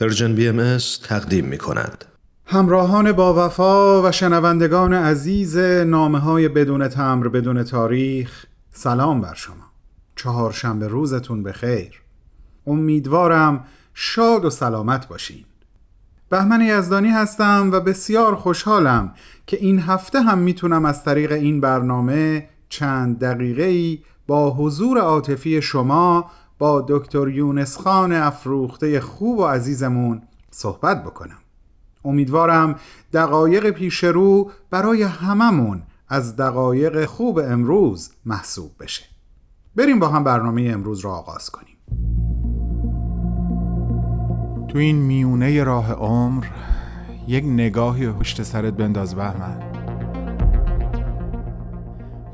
Persian BMS تقدیم می کند. همراهان با وفا و شنوندگان عزیز نامه های بدون تمبر بدون تاریخ سلام بر شما. چهارشنبه روزتون بخیر. امیدوارم شاد و سلامت باشین. بهمن یزدانی هستم و بسیار خوشحالم که این هفته هم می‌تونم از طریق این برنامه چند دقیقه ای با حضور عاطفی شما با دکتر یونس خان افروخته خوب و عزیزمون صحبت بکنم. امیدوارم دقایق پیش رو برای هممون از دقایق خوب امروز محسوب بشه. بریم با هم برنامه امروز را آغاز کنیم. تو این میونه راه عمر یک نگاهی پشت سرت بنداز بهمن.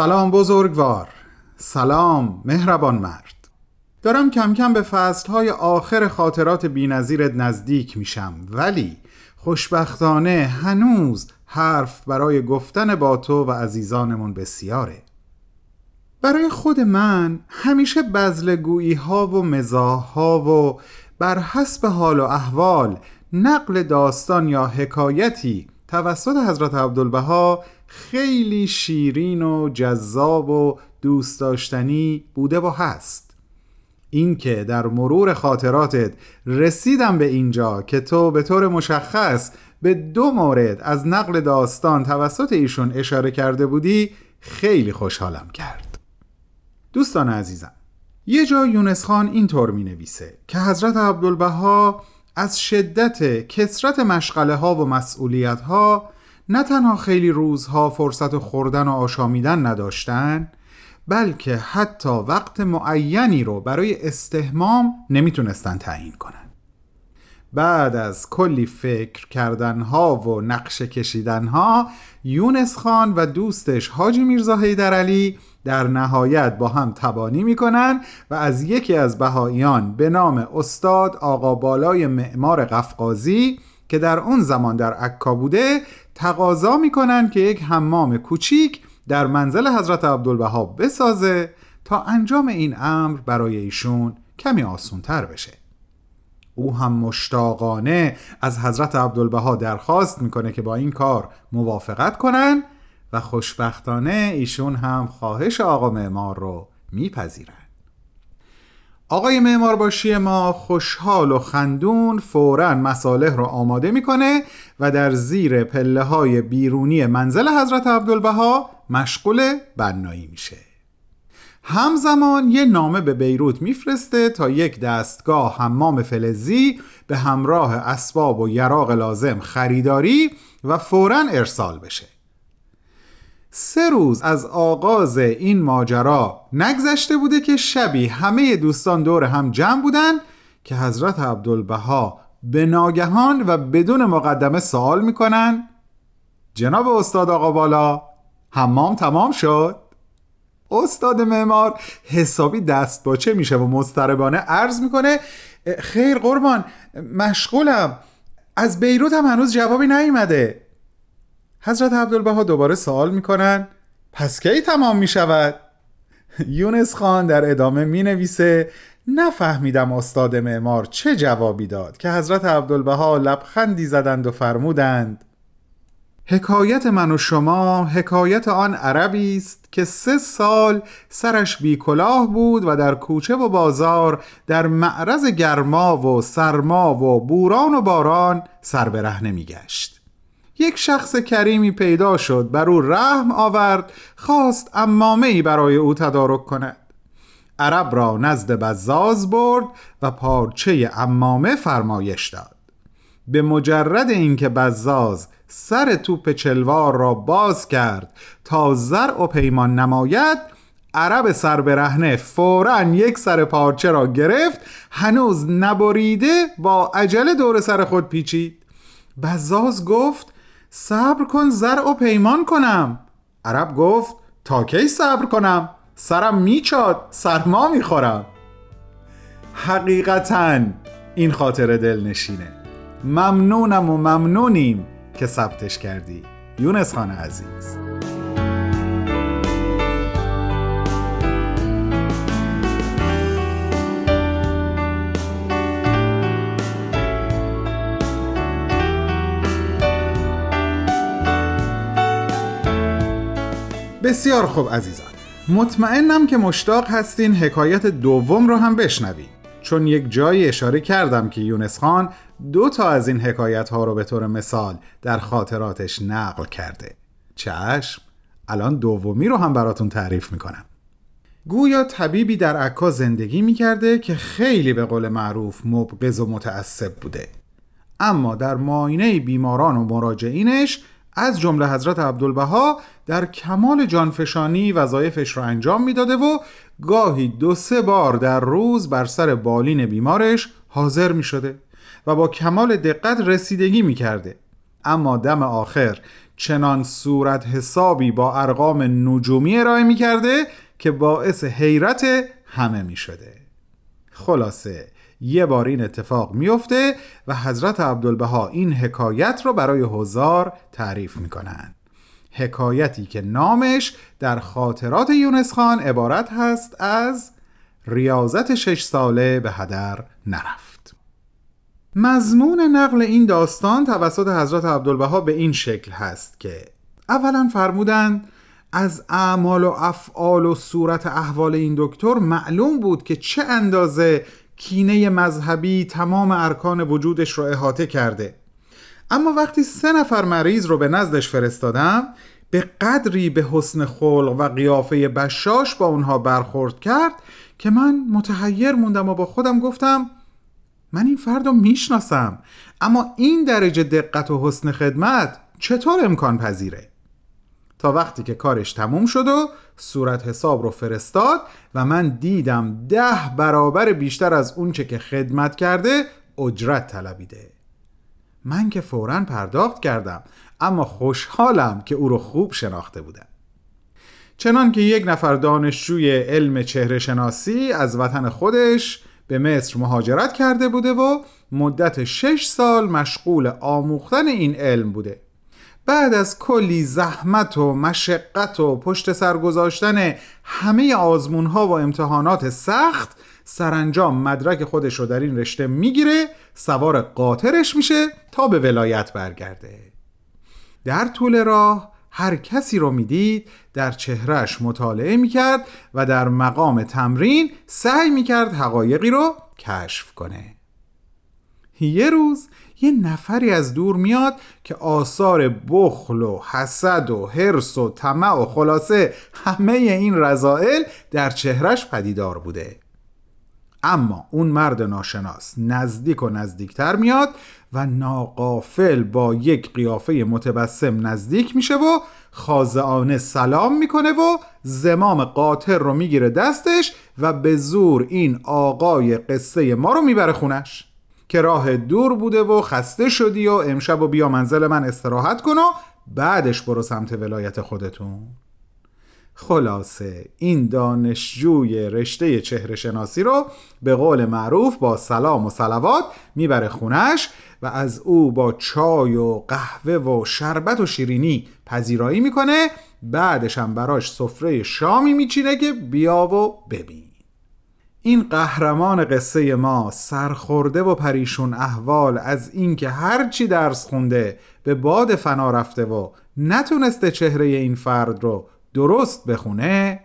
سلام بزرگوار. سلام مهربان مرد. دارم کم کم به فصلهای آخر خاطرات بینظیرت نزدیک میشم ولی خوشبختانه هنوز حرف برای گفتن با تو و عزیزانمون بسیاره. برای خود من همیشه بزلگویی ها و مزاح ها و بر حسب حال و احوال نقل داستان یا حکایتی توسط حضرت عبدالبها خیلی شیرین و جذاب و دوست داشتنی بوده و هست. اینکه در مرور خاطراتت رسیدم به اینجا که تو به طور مشخص به دو مورد از نقل داستان توسط ایشون اشاره کرده بودی خیلی خوشحالم کرد. دوستان عزیزم یه جا یونس خان اینطور می نویسه که حضرت عبدالبها از شدت کسرت مشغله ها و مسئولیت ها نه تنها خیلی روزها فرصت خوردن و آشامیدن نداشتن بلکه حتی وقت معینی رو برای استهمام نمی‌تونستن تعیین کنن. بعد از کلی فکر کردنها و نقشه کشیدنها یونس خان و دوستش حاجی میرزا حیدر علی در نهایت با هم تبانی می‌کنن و از یکی از بهاییان به نام استاد آقا بالای معمار قفقازی که در اون زمان در عکا بوده تقاضا می‌کنن که یک حمام کوچیک در منزل حضرت عبدالبها بسازه تا انجام این امر برای ایشون کمی آسونتر بشه. او هم مشتاقانه از حضرت عبدالبها درخواست می‌کنه که با این کار موافقت کنن و خوشبختانه ایشون هم خواهش آقا معمار رو میپذیرن. آقای معمار باشی ما خوشحال و خندون فورا مصالح رو آماده می‌کنه و در زیر پله های بیرونی منزل حضرت عبدالبها مشغول بنایی میشه. همزمان یه نامه به بیروت میفرسته تا یک دستگاه حمام فلزی به همراه اسباب و یراق لازم خریداری و فورا ارسال بشه. سه روز از آغاز این ماجرا نگذشته بوده که شبی همه دوستان دور هم جمع بودن که حضرت عبدالبها به ناگهان و بدون مقدمه سوال می‌کنن جناب استاد آقا بالا حمام تمام شد. استاد معمار حسابی دست باچه میشه و مضطربانه عرض می‌کنه خیر قربان مشغولم. از بیروت هم هنوز جوابی نیومده. حضرت عبدالبها دوباره سوال می‌کنن پس کی تمام می‌شود؟ یونس خان در ادامه می نویسه نفهمیدم استاد معمار چه جوابی داد که حضرت عبدالبها لبخندی زدند و فرمودند حکایت من و شما حکایت آن عربی است که سه سال سرش بی کلاه بود و در کوچه و بازار در معرض گرما و سرما و بوران و باران سر به ره نمیگشت یک شخص کریمی پیدا شد بر او رحم آورد خواست امامه ای برای او تدارک کند. عرب را نزد بزاز برد و پارچه امامه فرمایش داد. به مجرد اینکه بزاز سر توپ چلوار را باز کرد تا زرع و پیمان نماید عرب سر برهنه فورا یک سر پارچه را گرفت هنوز نبریده با عجله دور سر خود پیچید. بزاز گفت صبر کن زرع و پیمان کنم. عرب گفت تا کی صبر کنم؟ سرم میچاد سرما می‌خورم. حقیقتا این خاطر دلنشینه. ممنونم و ممنونیم که ثبتش کردی. یونس خان عزیز. بسیار خوب عزیزان. مطمئنم که مشتاق هستین حکایت دوم رو هم بشنوید چون یک جایی اشاره کردم که یونس خان دو تا از این حکایت ها رو به طور مثال در خاطراتش نقل کرده. چشم الان دومی رو هم براتون تعریف می‌کنم. گویا طبیبی در عکا زندگی می‌کرده که خیلی به قول معروف مبغض و متعصب بوده. اما در ماینه بیماران و مراجعینش از جمله حضرت عبدالبها در کمال جانفشانی وظایفش را انجام می‌داده و گاهی دو سه بار در روز بر سر بالین بیمارش حاضر می شده و با کمال دقت رسیدگی می کرده. اما دم آخر چنان صورت حسابی با ارقام نجومی ارائه می کرده که باعث حیرت همه می شده. خلاصه یه بار این اتفاق میفته و حضرت عبدالبها این حکایت رو برای هزار تعریف می‌کنن. حکایتی که نامش در خاطرات یونس خان عبارت هست از ریاضت شش ساله به هدر نرفت. مضمون نقل این داستان توسط حضرت عبدالبها به این شکل هست که اولا فرمودند از اعمال و افعال و صورت احوال این دکتر معلوم بود که چه اندازه کینه مذهبی تمام ارکان وجودش رو احاطه کرده اما وقتی سه نفر مریض رو به نزدش فرستادم به قدری به حسن خلق و قیافه بشاش با اونها برخورد کرد که من متحیر موندم و با خودم گفتم من این فرد رو می‌شناسم اما این درجه دقت و حسن خدمت چطور امکان پذیره؟ تا وقتی که کارش تموم شد و صورت حساب رو فرستاد و من دیدم ده برابر بیشتر از اونچه که خدمت کرده اجرت طلبیده. من که فورا پرداخت کردم اما خوشحالم که او رو خوب شناخته بودم. چنان که یک نفر دانشجوی علم چهره شناسی از وطن خودش به مصر مهاجرت کرده بوده و مدت شش سال مشغول آموختن این علم بوده. بعد از کلی زحمت و مشقت و پشت سر گذاشتن همه آزمون ها و امتحانات سخت سرانجام مدرک خودش رو در این رشته می‌گیره سوار قاطرش میشه تا به ولایت برگرده. در طول راه هر کسی رو می‌دید در چهرش مطالعه می‌کرد و در مقام تمرین سعی می‌کرد حقایقی رو کشف کنه. یه روز یه نفری از دور میاد که آثار بخل و حسد و حرس و طمع و خلاصه همه این رضائل در چهرش پدیدار بوده. اما اون مرد ناشناس نزدیک و نزدیکتر میاد و ناقافل با یک قیافه متبسم نزدیک میشه و خازعانه سلام می‌کنه و زمام قاطر رو می‌گیره دستش و به زور این آقای قصه ما رو می‌بره خونش. که راه دور بوده و خسته شدی و امشب و بیا منزل من استراحت کن و بعدش برو سمت ولایت خودتون. خلاصه این دانشجوی رشته چهره شناسی رو به قول معروف با سلام و سلوات می‌بره خونش و از او با چای و قهوه و شربت و شیرینی پذیرایی می‌کنه. بعدش هم براش سفره شامی میچینه که بیا و ببین. این قهرمان قصه ما سرخورده و پریشون احوال از اینکه هرچی درس خونده به باد فنا رفته و نتونسته چهره این فرد رو درست بخونه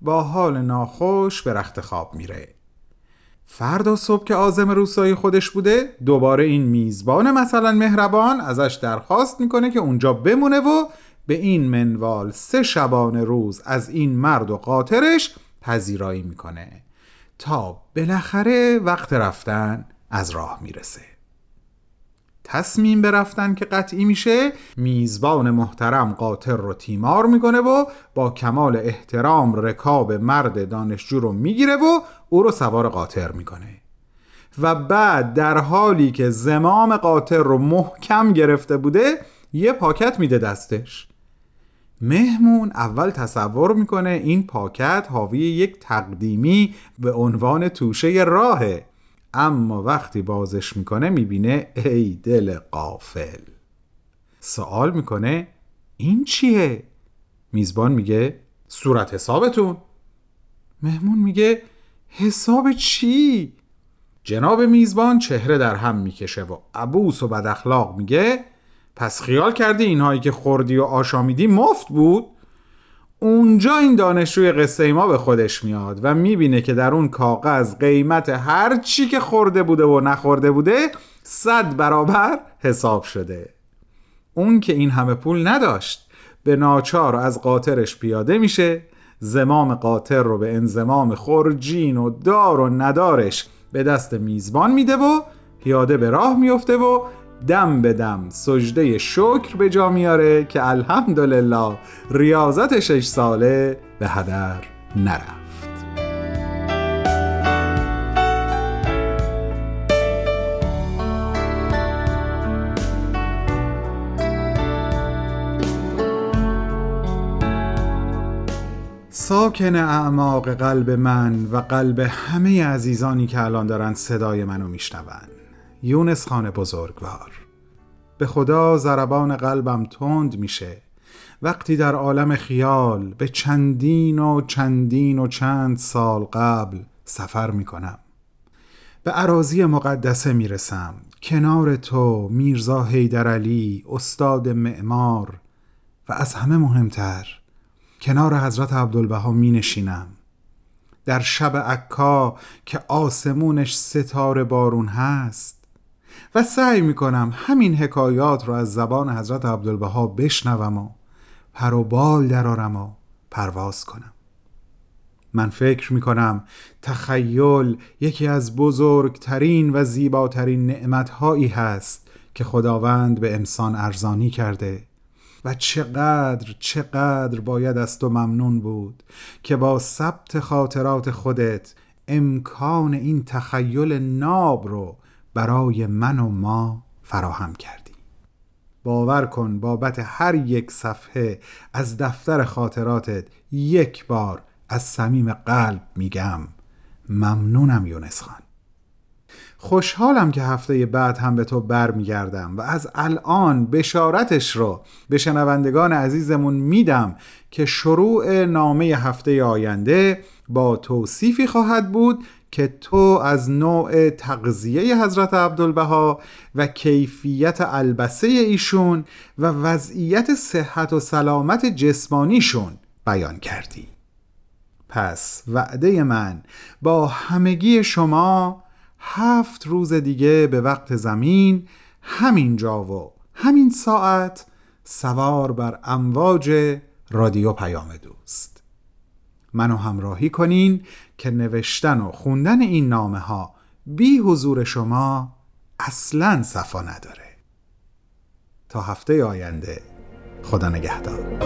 با حال ناخوش به رخت خواب میره. فردا صبح که آزم روسایی خودش بوده دوباره این میزبان مثلا مهربان ازش درخواست می‌کنه که اونجا بمونه و به این منوال سه شبانه روز از این مرد و قاطرش پذیرایی می‌کنه. تا بالاخره وقت رفتن از راه می‌رسه. تصمیم برفتن که قطعی میشه میزبان محترم قاطر رو تیمار می‌کنه و با کمال احترام رکاب مرد دانشجو رو می‌گیره و او رو سوار قاطر می‌کنه. و بعد در حالی که زمام قاطر رو محکم گرفته بوده یه پاکت میده دستش. مهمون اول تصور می‌کنه این پاکت حاوی یک تقدیمی به عنوان توشه راهه اما وقتی بازش می‌کنه می‌بینه ای دل قافل سوال می‌کنه این چیه؟ میزبان میگه صورت حسابتون مهمون میگه حساب چی؟ جناب میزبان چهره در هم می‌کشه و عبوس و بد اخلاق میگه پس خیال کردی اینهایی که خوردی و آشامیدی مفت بود؟ اونجا این دانشجوی قصه ما به خودش میاد و می‌بینه که در اون کاغذ قیمت هر چی که خورده بوده و نخورده بوده صد برابر حساب شده اون که این همه پول نداشت به ناچار از قاطرش پیاده میشه زمام قاطر رو به انزمام خورجین و دار و ندارش به دست میزبان میده و پیاده به راه میفته و دم به دم سجده شکر به جا میاره که الحمدلله ریاضت شش ساله به هدر نرفت. ساکن اعماق قلب من و قلب همه عزیزانی که الان دارن صدای منو میشنوند یونس خان بزرگوار. به خدا ضربان قلبم تند میشه. وقتی در عالم خیال به چندین و چندین و چند سال قبل سفر می‌کنم. به عراضی مقدسه می‌رسم. کنار تو میرزا حیدر علی استاد معمار و از همه مهمتر کنار حضرت عبدالبها می نشینم در شب عکا که آسمونش ستاره بارون هست و سعی می کنم همین حکایات رو از زبان حضرت عبدالبها بشنوم و پر و بال درارم و پرواز کنم. من فکر می کنم تخیل یکی از بزرگترین و زیباترین نعمتهایی هست که خداوند به انسان ارزانی کرده و چقدر چقدر باید از تو ممنون بود که با ثبت خاطرات خودت امکان این تخیل ناب رو برای من و ما فراهم کردی. باور کن بابت هر یک صفحه از دفتر خاطراتت یک بار از صمیم قلب میگم ممنونم یونس خان. خوشحالم که هفته بعد هم به تو برمیگردم و از الان بشارتش رو به شنوندگان عزیزمون میدم که شروع نامه هفته آینده با توصیفی خواهد بود که تو از نوع تغذیه حضرت عبدالبها و کیفیت البسه ایشون و وضعیت صحت و سلامت جسمانیشون بیان کردی. پس وعده من با همگی شما هفت روز دیگه به وقت زمین همین جا و همین ساعت سوار بر امواج رادیو پیام دوست. منو همراهی کنین که نوشتن و خوندن این نامه ها بی حضور شما اصلا صفا نداره. تا هفته آینده خدا نگهدار.